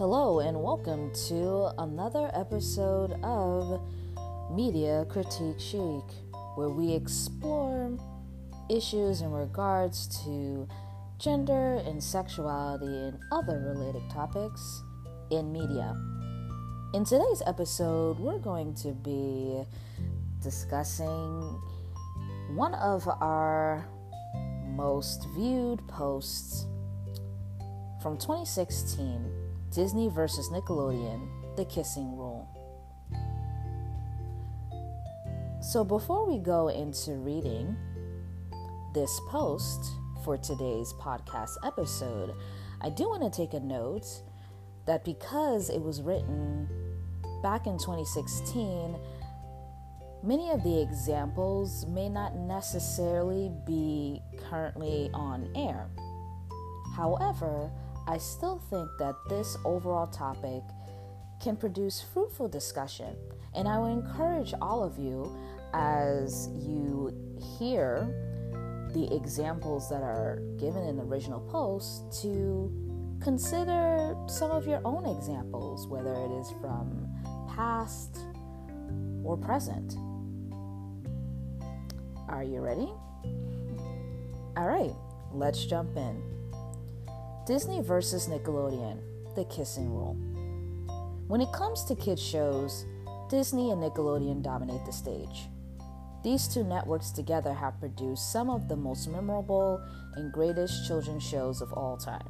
Hello, and welcome to another episode of Media Critique Chic, where we explore issues in regards to gender and sexuality and other related topics in media. In today's episode, we're going to be discussing one of our most viewed posts from 2016 Disney versus Nickelodeon The Kissing Rule. So, before we go into reading this post for today's podcast episode, I do want to take a note that because it was written back in 2016, many of the examples may not necessarily be currently on air. However, I still think that this overall topic can produce fruitful discussion, and I would encourage all of you as you hear the examples that are given in the original post to consider some of your own examples, whether it is from past or present. Are you ready? All right, let's jump in. Disney versus Nickelodeon The Kissing Rule. When it comes to kids' shows, Disney and Nickelodeon dominate the stage. These two networks together have produced some of the most memorable and greatest children's shows of all time.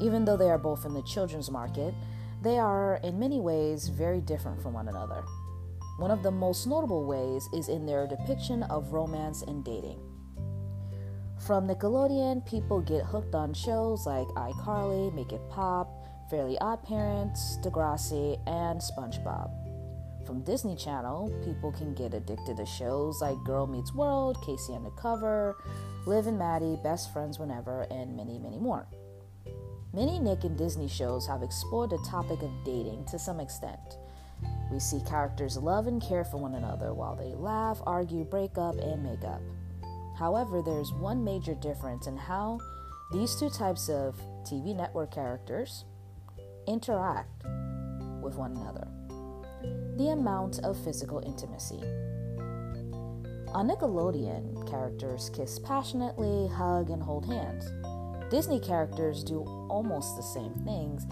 Even though they are both in the children's market, they are in many ways very different from one another. One of the most notable ways is in their depiction of romance and dating. From Nickelodeon, people get hooked on shows like iCarly, Make It Pop, Fairly Odd Parents, Degrassi, and SpongeBob. From Disney Channel, people can get addicted to shows like Girl Meets World, K.C. Undercover, Liv and Maddie, Best Friends Whenever, and many, many more. Many Nick and Disney shows have explored the topic of dating to some extent. We see characters love and care for one another while they laugh, argue, break up, and make up. However, there's one major difference in how these two types of TV network characters interact with one another the amount of physical intimacy. On Nickelodeon, characters kiss passionately, hug, and hold hands. Disney characters do almost the same things,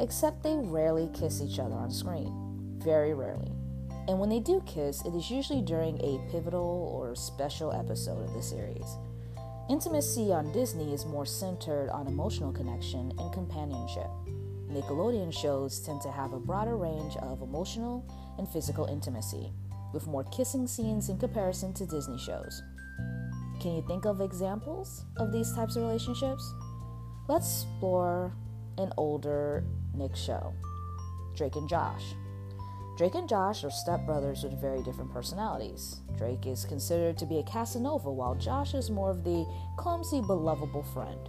except they rarely kiss each other on screen. Very rarely. And when they do kiss, it is usually during a pivotal or special episode of the series. Intimacy on Disney is more centered on emotional connection and companionship. Nickelodeon shows tend to have a broader range of emotional and physical intimacy, with more kissing scenes in comparison to Disney shows. Can you think of examples of these types of relationships? Let's explore an older Nick show Drake and Josh. Drake and Josh are stepbrothers with very different personalities. Drake is considered to be a Casanova, while Josh is more of the clumsy but lovable friend.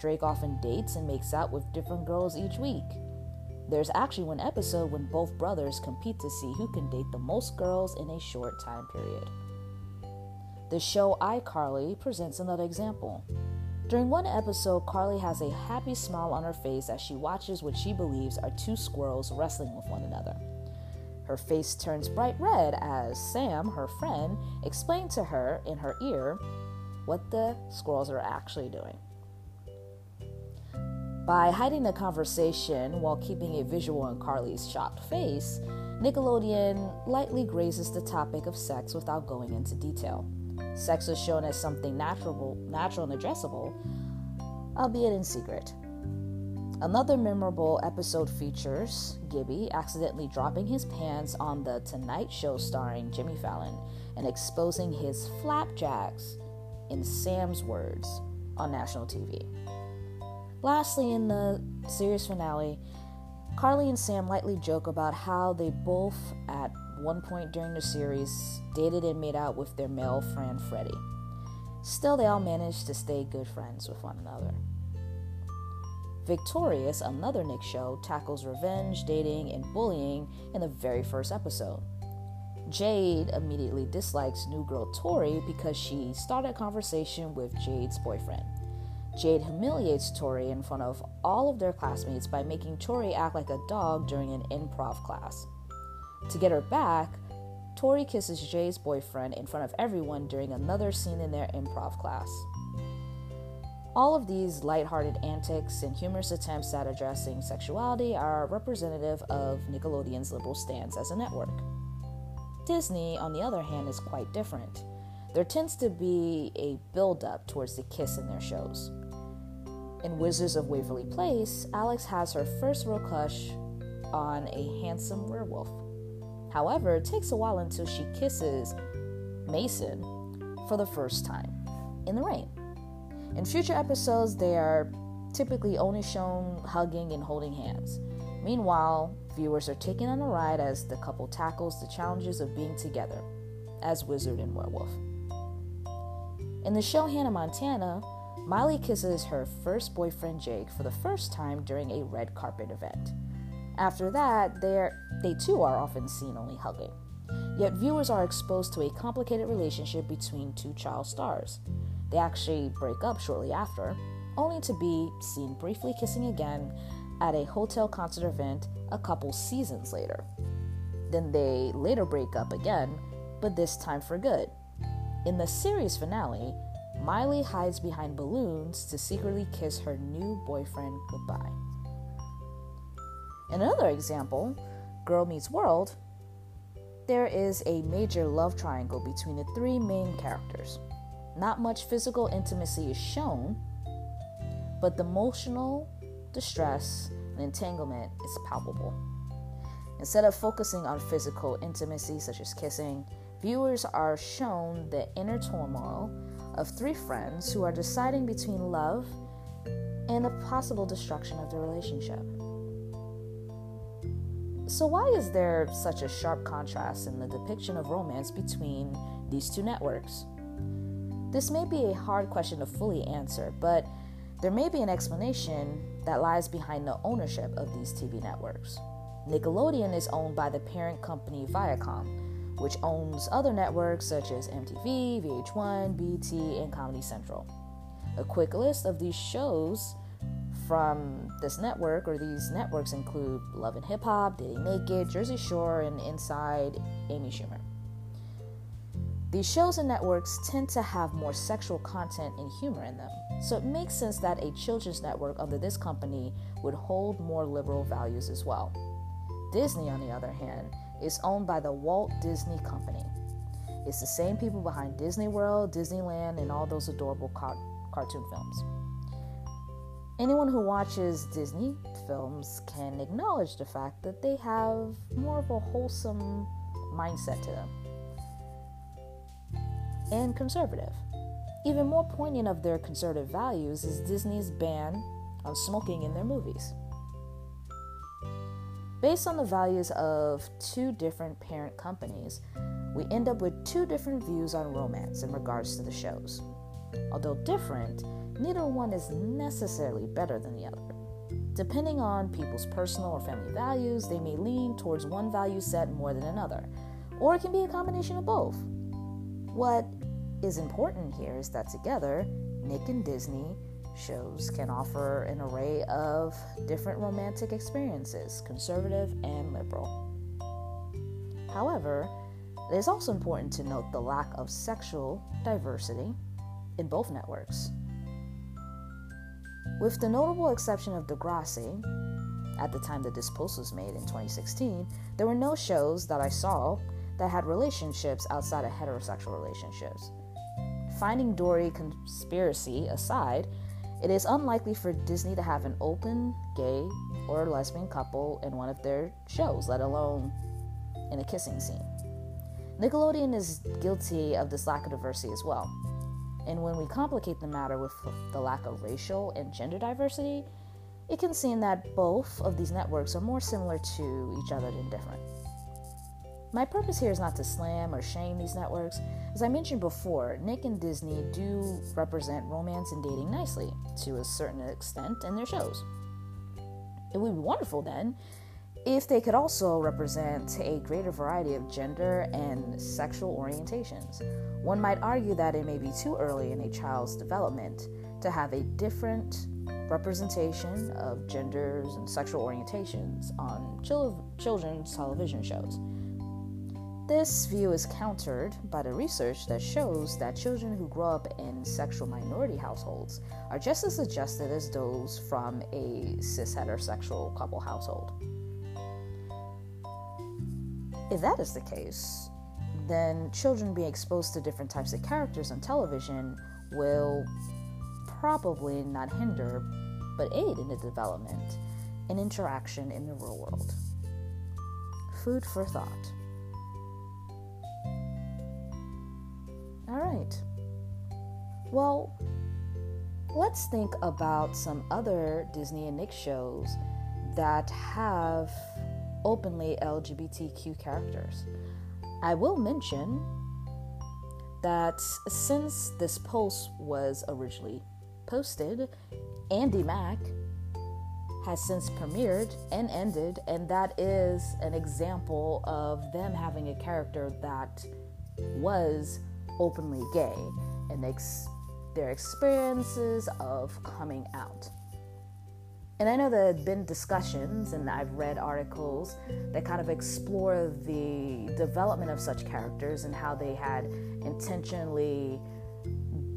Drake often dates and makes out with different girls each week. There's actually one episode when both brothers compete to see who can date the most girls in a short time period. The show iCarly presents another example. During one episode, Carly has a happy smile on her face as she watches what she believes are two squirrels wrestling with one another. Her face turns bright red as Sam, her friend, explains to her in her ear what the squirrels are actually doing. By hiding the conversation while keeping a visual on Carly's shocked face, Nickelodeon lightly grazes the topic of sex without going into detail. Sex was shown as something natural, natural and addressable, albeit in secret. Another memorable episode features Gibby accidentally dropping his pants on The Tonight Show starring Jimmy Fallon and exposing his flapjacks, in Sam's words, on national TV. Lastly, in the series finale, Carly and Sam lightly joke about how they both, at one point during the series, dated and made out with their male friend Freddie. Still, they all managed to stay good friends with one another. Victorious, another Nick show, tackles revenge, dating, and bullying in the very first episode. Jade immediately dislikes new girl Tori because she started a conversation with Jade's boyfriend. Jade humiliates Tori in front of all of their classmates by making Tori act like a dog during an improv class. To get her back, Tori kisses Jade's boyfriend in front of everyone during another scene in their improv class. All of these lighthearted antics and humorous attempts at addressing sexuality are representative of Nickelodeon's liberal stance as a network. Disney, on the other hand, is quite different. There tends to be a build up towards the kiss in their shows. In Wizards of Waverly Place, Alex has her first real crush on a handsome werewolf. However, it takes a while until she kisses Mason for the first time in the rain. In future episodes, they are typically only shown hugging and holding hands. Meanwhile, viewers are taken on a ride as the couple tackles the challenges of being together as wizard and werewolf. In the show Hannah Montana, Miley kisses her first boyfriend Jake for the first time during a red carpet event. After that, they too are often seen only hugging. Yet viewers are exposed to a complicated relationship between two child stars. They actually break up shortly after, only to be seen briefly kissing again at a hotel concert event a couple seasons later. Then they later break up again, but this time for good. In the series finale, Miley hides behind balloons to secretly kiss her new boyfriend goodbye. In another example, Girl Meets World, there is a major love triangle between the three main characters. Not much physical intimacy is shown, but the emotional distress and entanglement is palpable. Instead of focusing on physical intimacy, such as kissing, viewers are shown the inner turmoil of three friends who are deciding between love and the possible destruction of the relationship. So, why is there such a sharp contrast in the depiction of romance between these two networks? This may be a hard question to fully answer, but there may be an explanation that lies behind the ownership of these TV networks. Nickelodeon is owned by the parent company Viacom, which owns other networks such as MTV, VH1, BET, and Comedy Central. A quick list of these shows from this network or these networks include Love and Hip Hop, Dating Naked, Jersey Shore, and Inside Amy Schumer. These shows and networks tend to have more sexual content and humor in them, so it makes sense that a children's network under this company would hold more liberal values as well. Disney, on the other hand, is owned by the Walt Disney Company. It's the same people behind Disney World, Disneyland, and all those adorable car- cartoon films. Anyone who watches Disney films can acknowledge the fact that they have more of a wholesome mindset to them and conservative. Even more poignant of their conservative values is Disney's ban on smoking in their movies. Based on the values of two different parent companies, we end up with two different views on romance in regards to the shows. Although different, neither one is necessarily better than the other. Depending on people's personal or family values, they may lean towards one value set more than another, or it can be a combination of both. What is important here is that together, Nick and Disney shows can offer an array of different romantic experiences, conservative and liberal. However, it is also important to note the lack of sexual diversity in both networks. With the notable exception of Degrassi, at the time that this post was made in 2016, there were no shows that I saw that had relationships outside of heterosexual relationships. Finding Dory conspiracy aside, it is unlikely for Disney to have an open, gay, or lesbian couple in one of their shows, let alone in a kissing scene. Nickelodeon is guilty of this lack of diversity as well. And when we complicate the matter with the lack of racial and gender diversity, it can seem that both of these networks are more similar to each other than different. My purpose here is not to slam or shame these networks. As I mentioned before, Nick and Disney do represent romance and dating nicely, to a certain extent, in their shows. It would be wonderful then if they could also represent a greater variety of gender and sexual orientations. One might argue that it may be too early in a child's development to have a different representation of genders and sexual orientations on children's television shows. This view is countered by the research that shows that children who grow up in sexual minority households are just as adjusted as those from a cis heterosexual couple household. If that is the case, then children being exposed to different types of characters on television will probably not hinder but aid in the development and interaction in the real world. Food for thought. All right. Well, let's think about some other Disney and Nick shows that have openly LGBTQ characters. I will mention that since this post was originally posted, Andi Mack has since premiered and ended, and that is an example of them having a character that was openly gay and ex- their experiences of coming out. And I know there have been discussions, and I've read articles that kind of explore the development of such characters and how they had intentionally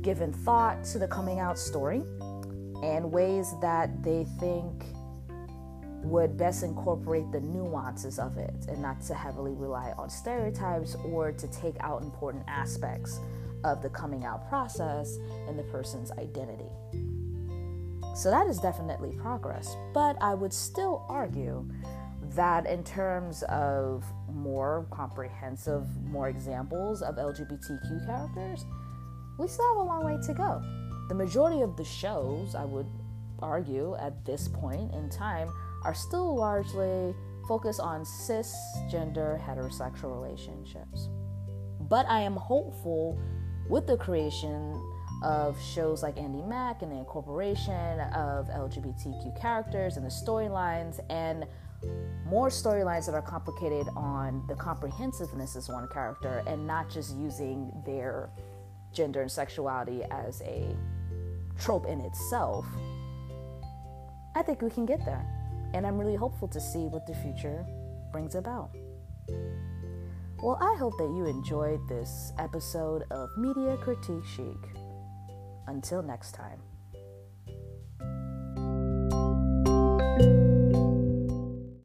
given thought to the coming out story and ways that they think would best incorporate the nuances of it and not to heavily rely on stereotypes or to take out important aspects of the coming out process and the person's identity. So that is definitely progress. But I would still argue that in terms of more comprehensive, more examples of LGBTQ characters, we still have a long way to go. The majority of the shows, I would argue, at this point in time, are still largely focused on cisgender heterosexual relationships. But I am hopeful with the creation of shows like Andi Mack and the incorporation of LGBTQ characters and the storylines and more storylines that are complicated on the comprehensiveness as one character and not just using their gender and sexuality as a trope in itself, I think we can get there. And I'm really hopeful to see what the future brings about. Well, I hope that you enjoyed this episode of Media Critique Chic. Until next time.